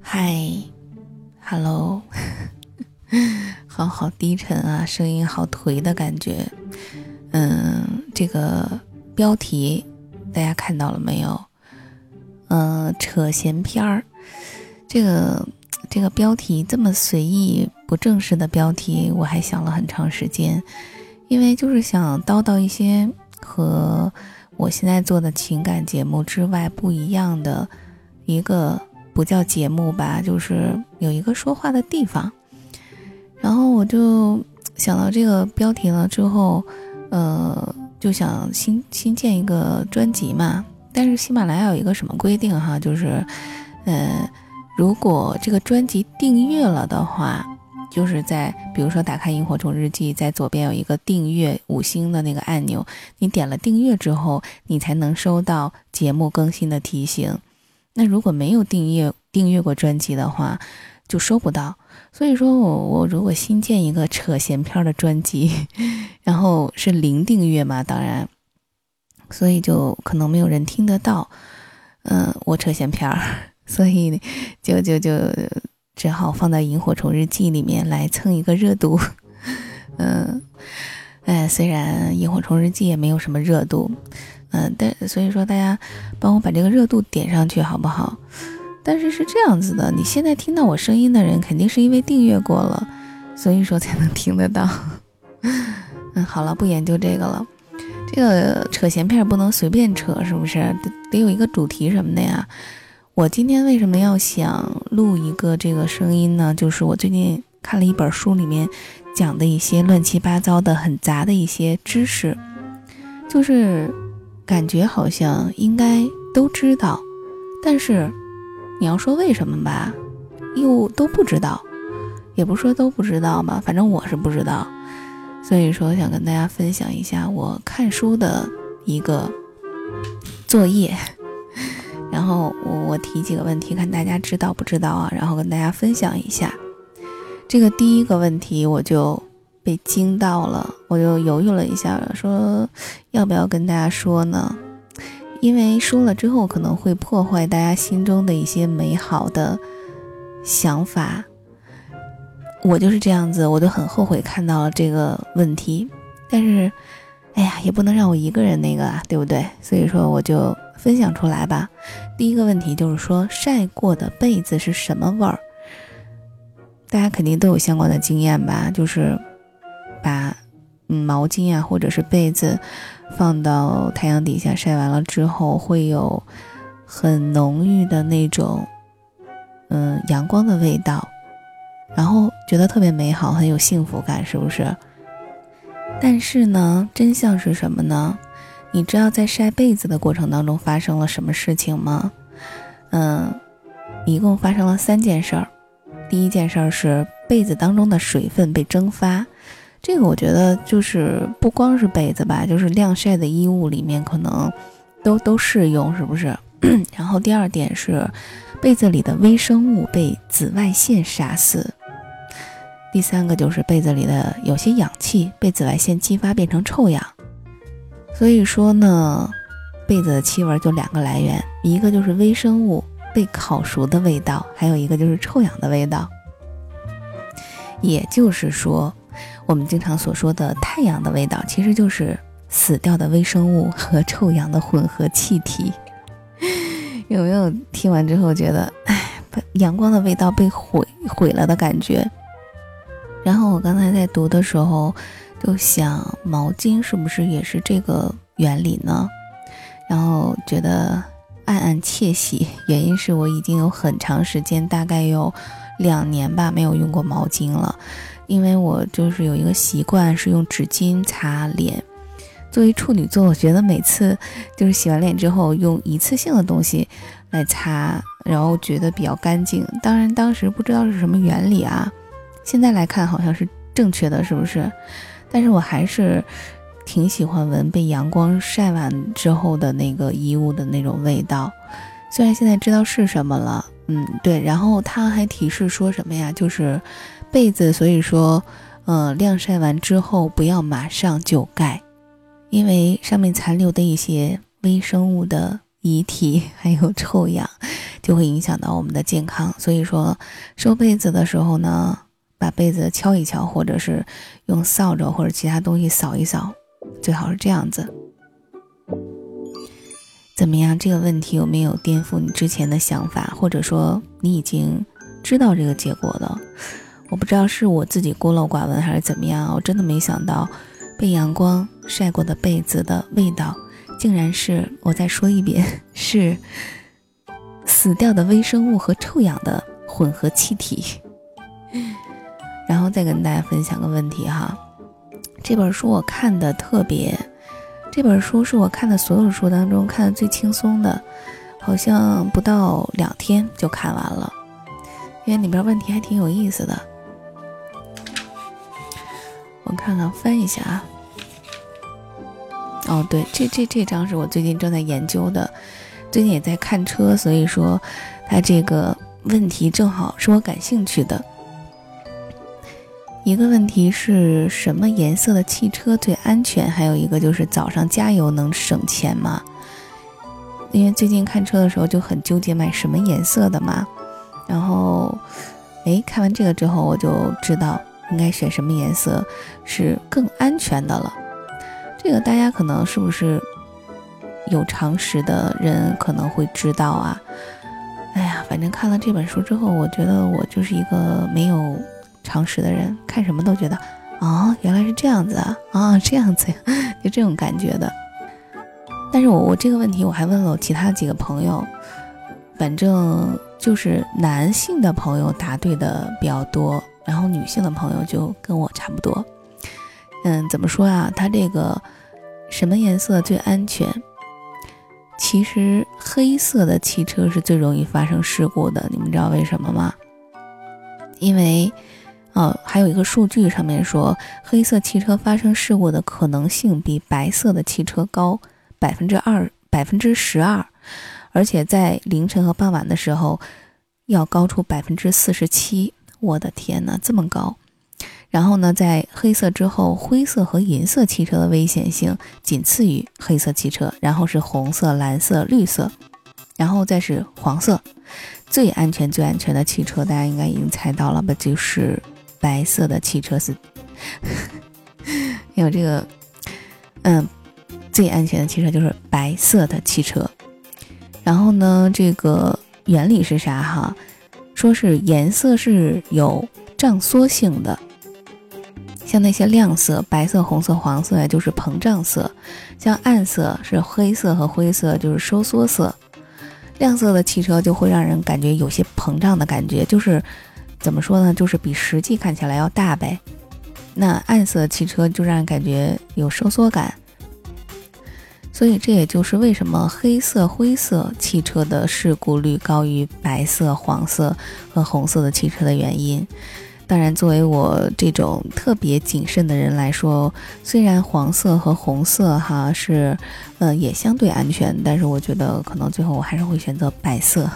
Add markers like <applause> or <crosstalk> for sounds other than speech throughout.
嗨，Hello，<laughs> 好好低沉啊，声音好颓的感觉。嗯，这个标题大家看到了没有？嗯，扯闲篇儿。这个这个标题这么随意不正式的标题，我还想了很长时间，因为就是想叨叨一些和我现在做的情感节目之外不一样的一个。不叫节目吧，就是有一个说话的地方。然后我就想到这个标题了之后，呃，就想新新建一个专辑嘛。但是喜马拉雅有一个什么规定哈，就是，呃，如果这个专辑订阅了的话，就是在比如说打开萤火虫日记，在左边有一个订阅五星的那个按钮，你点了订阅之后，你才能收到节目更新的提醒。那如果没有订阅订阅过专辑的话，就收不到。所以说我我如果新建一个扯闲篇的专辑，<laughs> 然后是零订阅嘛，当然，所以就可能没有人听得到。嗯，我扯闲篇儿，<laughs> 所以就就就只好放在萤火虫日记里面来蹭一个热度。嗯，<laughs> 哎，虽然萤火虫日记也没有什么热度。嗯，但所以说大家帮我把这个热度点上去好不好？但是是这样子的，你现在听到我声音的人，肯定是因为订阅过了，所以说才能听得到。<laughs> 嗯，好了，不研究这个了。这个扯闲片不能随便扯，是不是？得得有一个主题什么的呀？我今天为什么要想录一个这个声音呢？就是我最近看了一本书，里面讲的一些乱七八糟的、很杂的一些知识，就是。感觉好像应该都知道，但是你要说为什么吧，又都不知道，也不说都不知道吧，反正我是不知道。所以说想跟大家分享一下我看书的一个作业，<laughs> 然后我我提几个问题，看大家知道不知道啊，然后跟大家分享一下。这个第一个问题我就。被惊到了，我就犹豫了一下，说要不要跟大家说呢？因为说了之后可能会破坏大家心中的一些美好的想法。我就是这样子，我就很后悔看到了这个问题。但是，哎呀，也不能让我一个人那个啊，对不对？所以说我就分享出来吧。第一个问题就是说，晒过的被子是什么味儿？大家肯定都有相关的经验吧？就是。把嗯毛巾啊，或者是被子放到太阳底下晒完了之后，会有很浓郁的那种嗯阳光的味道，然后觉得特别美好，很有幸福感，是不是？但是呢，真相是什么呢？你知道在晒被子的过程当中发生了什么事情吗？嗯，一共发生了三件事儿。第一件事儿是被子当中的水分被蒸发。这个我觉得就是不光是被子吧，就是晾晒的衣物里面可能都都适用，是不是？<clears throat> 然后第二点是被子里的微生物被紫外线杀死。第三个就是被子里的有些氧气被紫外线激发变成臭氧。所以说呢，被子的气味就两个来源，一个就是微生物被烤熟的味道，还有一个就是臭氧的味道。也就是说。我们经常所说的太阳的味道，其实就是死掉的微生物 <laughs> 和臭氧的混合气体。有没有听完之后觉得，哎，阳光的味道被毁毁了的感觉？然后我刚才在读的时候，就想毛巾是不是也是这个原理呢？然后觉得暗暗窃喜，原因是我已经有很长时间，大概有两年吧，没有用过毛巾了。因为我就是有一个习惯是用纸巾擦脸，作为处女座，我觉得每次就是洗完脸之后用一次性的东西来擦，然后觉得比较干净。当然当时不知道是什么原理啊，现在来看好像是正确的，是不是？但是我还是挺喜欢闻被阳光晒完之后的那个衣物的那种味道，虽然现在知道是什么了，嗯，对。然后他还提示说什么呀？就是。被子，所以说，呃，晾晒完之后不要马上就盖，因为上面残留的一些微生物的遗体还有臭氧，就会影响到我们的健康。所以说，收被子的时候呢，把被子敲一敲，或者是用扫帚或者其他东西扫一扫，最好是这样子。怎么样？这个问题有没有颠覆你之前的想法？或者说你已经知道这个结果了？我不知道是我自己孤陋寡闻还是怎么样。我真的没想到，被阳光晒过的被子的味道，竟然是……我再说一遍，是死掉的微生物和臭氧的混合气体。<laughs> 然后再跟大家分享个问题哈，这本书我看的特别。这本书是我看的所有书当中看的最轻松的，好像不到两天就看完了，因为里边问题还挺有意思的。我看看翻一下啊。哦，对，这这这张是我最近正在研究的，最近也在看车，所以说它这个问题正好是我感兴趣的。一个问题是什么颜色的汽车最安全？还有一个就是早上加油能省钱吗？因为最近看车的时候就很纠结买什么颜色的嘛。然后，哎，看完这个之后我就知道应该选什么颜色是更安全的了。这个大家可能是不是有常识的人可能会知道啊？哎呀，反正看了这本书之后，我觉得我就是一个没有。常识的人看什么都觉得，哦，原来是这样子啊，啊，<laughs> 这样子呀，<laughs> 就这种感觉的。但是我我这个问题我还问了我其他几个朋友，反正就是男性的朋友答对的比较多，然后女性的朋友就跟我差不多。嗯，怎么说啊？它这个什么颜色最安全？其实黑色的汽车是最容易发生事故的，你们知道为什么吗？因为。呃，还有一个数据上面说，黑色汽车发生事故的可能性比白色的汽车高百分之二百分之十二，而且在凌晨和傍晚的时候要高出百分之四十七。我的天呐，这么高！然后呢，在黑色之后，灰色和银色汽车的危险性仅次于黑色汽车，然后是红色、蓝色、绿色，然后再是黄色。最安全、最安全的汽车，大家应该已经猜到了吧？就是。白色的汽车是，<laughs> 有这个，嗯，最安全的汽车就是白色的汽车。然后呢，这个原理是啥哈？说是颜色是有胀缩性的，像那些亮色，白色、红色、黄色呀，就是膨胀色；像暗色是黑色和灰色，就是收缩色。亮色的汽车就会让人感觉有些膨胀的感觉，就是。怎么说呢？就是比实际看起来要大呗。那暗色汽车就让人感觉有收缩感，所以这也就是为什么黑色、灰色汽车的事故率高于白色、黄色和红色的汽车的原因。当然，作为我这种特别谨慎的人来说，虽然黄色和红色哈是，呃，也相对安全，但是我觉得可能最后我还是会选择白色。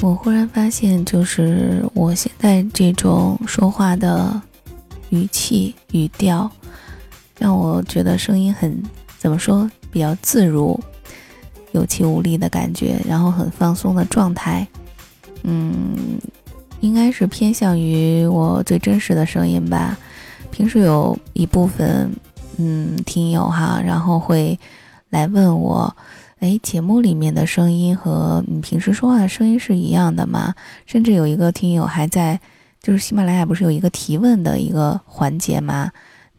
我忽然发现，就是我现在这种说话的语气语调，让我觉得声音很怎么说，比较自如，有气无力的感觉，然后很放松的状态。嗯，应该是偏向于我最真实的声音吧。平时有一部分嗯听友哈，然后会来问我。哎，节目里面的声音和你平时说话的声音是一样的吗？甚至有一个听友还在，就是喜马拉雅不是有一个提问的一个环节吗？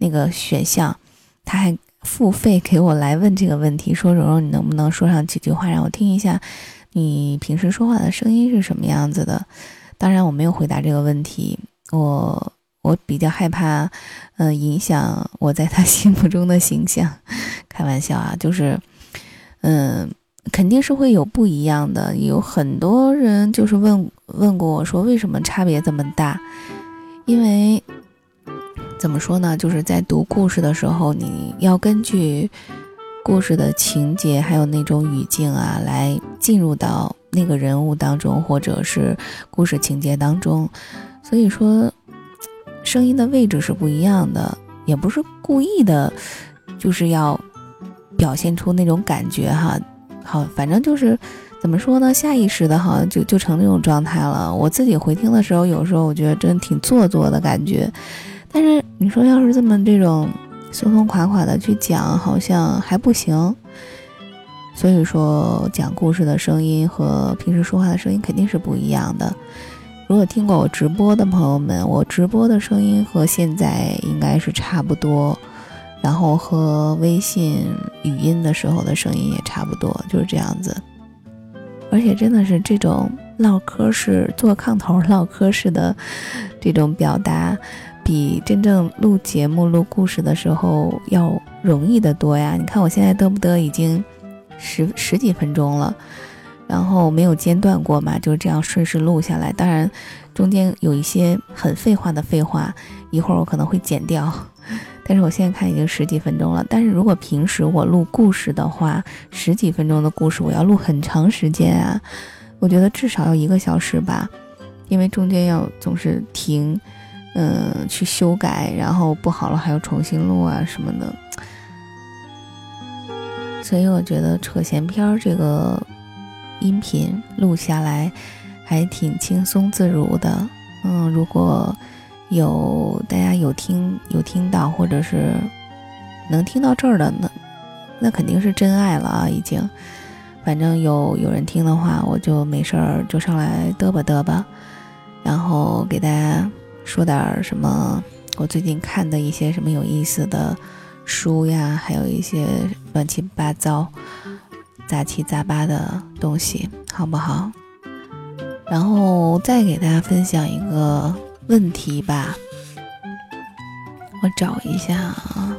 那个选项，他还付费给我来问这个问题，说蓉蓉，你能不能说上几句话让我听一下，你平时说话的声音是什么样子的？当然我没有回答这个问题，我我比较害怕，嗯，影响我在他 <laughs> 心目中的形象。开玩笑啊，就是。嗯，肯定是会有不一样的。有很多人就是问问过我说，为什么差别这么大？因为怎么说呢？就是在读故事的时候，你要根据故事的情节还有那种语境啊，来进入到那个人物当中，或者是故事情节当中。所以说，声音的位置是不一样的，也不是故意的，就是要。表现出那种感觉哈。好，反正就是怎么说呢，下意识的哈就就成那种状态了。我自己回听的时候，有时候我觉得真挺做作的感觉。但是你说要是这么这种松松垮垮的去讲，好像还不行。所以说，讲故事的声音和平时说话的声音肯定是不一样的。如果听过我直播的朋友们，我直播的声音和现在应该是差不多，然后和微信语音的时候的声音也差不多，就是这样子。而且真的是这种唠嗑式、做炕头唠嗑式的这种表达，比真正录节目、录故事的时候要容易的多呀。你看我现在得不得已经。十十几分钟了，然后没有间断过嘛，就这样顺势录下来。当然，中间有一些很废话的废话，一会儿我可能会剪掉。<laughs> 但是我现在看已经十几分钟了。但是如果平时我录故事的话，十几分钟的故事我要录很长时间啊，我觉得至少要一个小时吧，因为中间要总是停，嗯，去修改，然后不好了还要重新录啊什么的。所以我觉得扯闲篇儿这个音频录下来还挺轻松自如的。嗯，如果有大家有听有听到，或者是能听到这儿的，那那肯定是真爱了啊！已经，反正有有人听的话，我就没事儿就上来嘚吧嘚吧，然后给大家说点什么我最近看的一些什么有意思的。书呀，还有一些乱七八糟、杂七杂八的东西，好不好？然后再给大家分享一个问题吧，我找一下啊，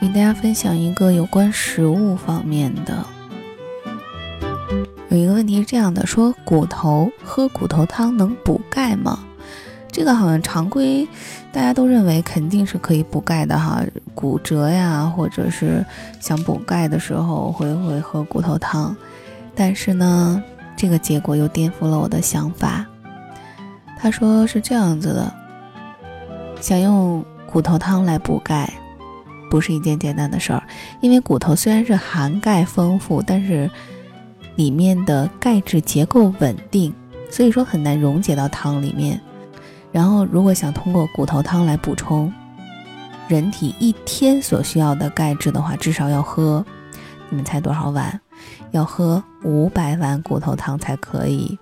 给大家分享一个有关食物方面的。有一个问题是这样的：说骨头喝骨头汤能补钙吗？这个好像常规大家都认为肯定是可以补钙的哈。骨折呀，或者是想补钙的时候会会喝骨头汤。但是呢，这个结果又颠覆了我的想法。他说是这样子的：想用骨头汤来补钙，不是一件简单的事儿。因为骨头虽然是含钙丰富，但是里面的钙质结构稳定，所以说很难溶解到汤里面。然后，如果想通过骨头汤来补充人体一天所需要的钙质的话，至少要喝，你们猜多少碗？要喝五百碗骨头汤才可以。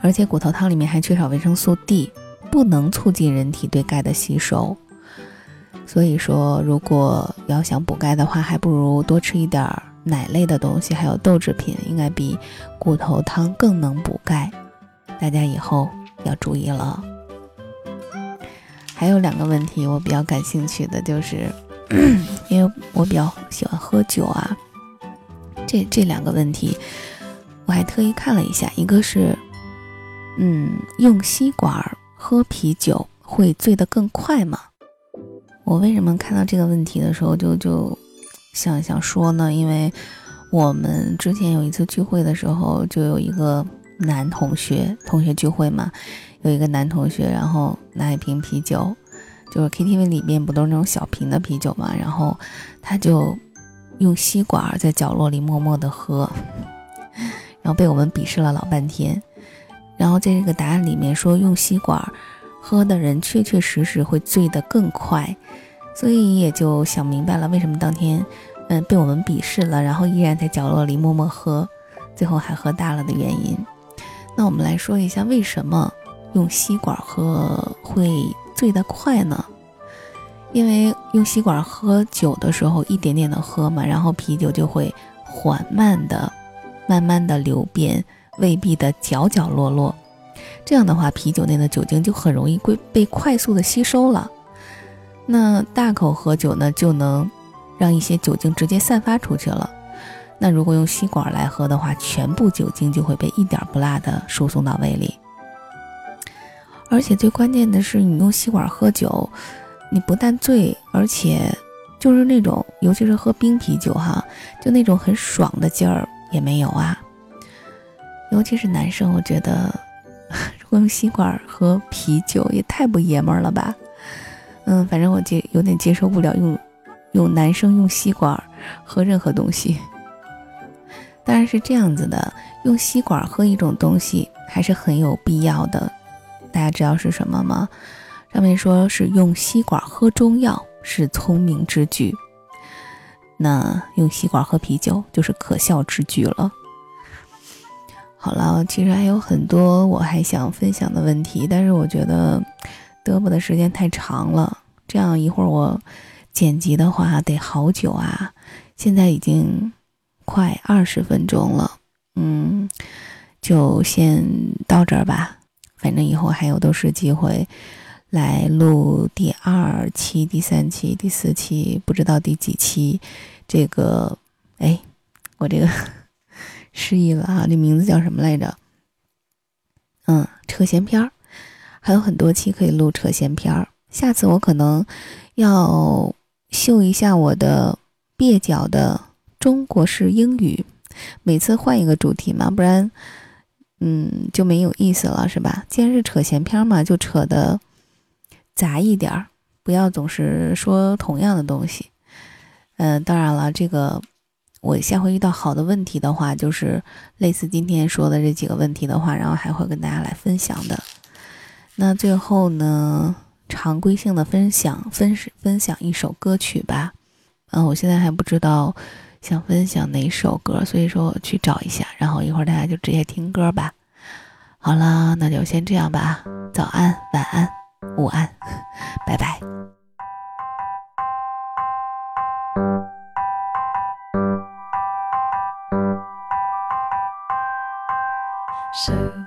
而且骨头汤里面还缺少维生素 D，不能促进人体对钙的吸收。所以说，如果要想补钙的话，还不如多吃一点儿。奶类的东西还有豆制品，应该比骨头汤更能补钙，大家以后要注意了。还有两个问题我比较感兴趣的就是，<coughs> 因为我比较喜欢喝酒啊，这这两个问题我还特意看了一下，一个是，嗯，用吸管喝啤酒会醉得更快吗？我为什么看到这个问题的时候就就。想想说呢，因为我们之前有一次聚会的时候，就有一个男同学，同学聚会嘛，有一个男同学，然后拿一瓶啤酒，就是 KTV 里面不都是那种小瓶的啤酒嘛，然后他就用吸管在角落里默默的喝，然后被我们鄙视了老半天。然后在这个答案里面说，用吸管喝的人确确实实会醉得更快。所以也就想明白了，为什么当天，嗯，被我们鄙视了，然后依然在角落里默默喝，最后还喝大了的原因。那我们来说一下，为什么用吸管喝会醉得快呢？因为用吸管喝酒的时候，一点点的喝嘛，然后啤酒就会缓慢的、慢慢的流遍胃壁的角角落落，这样的话，啤酒内的酒精就很容易被被快速的吸收了。那大口喝酒呢，就能让一些酒精直接散发出去了。那如果用吸管来喝的话，全部酒精就会被一点不落的输送到胃里。而且最关键的是，你用吸管喝酒，你不但醉，而且就是那种，尤其是喝冰啤酒哈，就那种很爽的劲儿也没有啊。尤其是男生，我觉得。<laughs> 如果用吸管喝啤酒也太不爷们儿了吧？嗯，反正我接有点接受不了用用男生用吸管喝任何东西。当然是这样子的，用吸管喝一种东西还是很有必要的。大家知道是什么吗？上面说是用吸管喝中药是聪明之举，那用吸管喝啤酒就是可笑之举了。好了，其实还有很多我还想分享的问题，但是我觉得嘚啵的时间太长了，这样一会儿我剪辑的话得好久啊。现在已经快二十分钟了，嗯，就先到这儿吧。反正以后还有都是机会来录第二期、第三期、第四期，不知道第几期。这个，哎，我这个。<laughs> 失忆了啊！这名字叫什么来着？嗯，扯闲篇儿，还有很多期可以录扯闲篇儿。下次我可能要秀一下我的蹩脚的中国式英语，每次换一个主题嘛，不然，嗯，就没有意思了，是吧？既然是扯闲篇嘛，就扯的杂一点儿，不要总是说同样的东西。嗯，当然了，这个。我下回遇到好的问题的话，就是类似今天说的这几个问题的话，然后还会跟大家来分享的。那最后呢，常规性的分享分分享一首歌曲吧。嗯，我现在还不知道想分享哪首歌，所以说我去找一下，然后一会儿大家就直接听歌吧。好了，那就先这样吧。早安，晚安，午安，<laughs> 拜拜。So...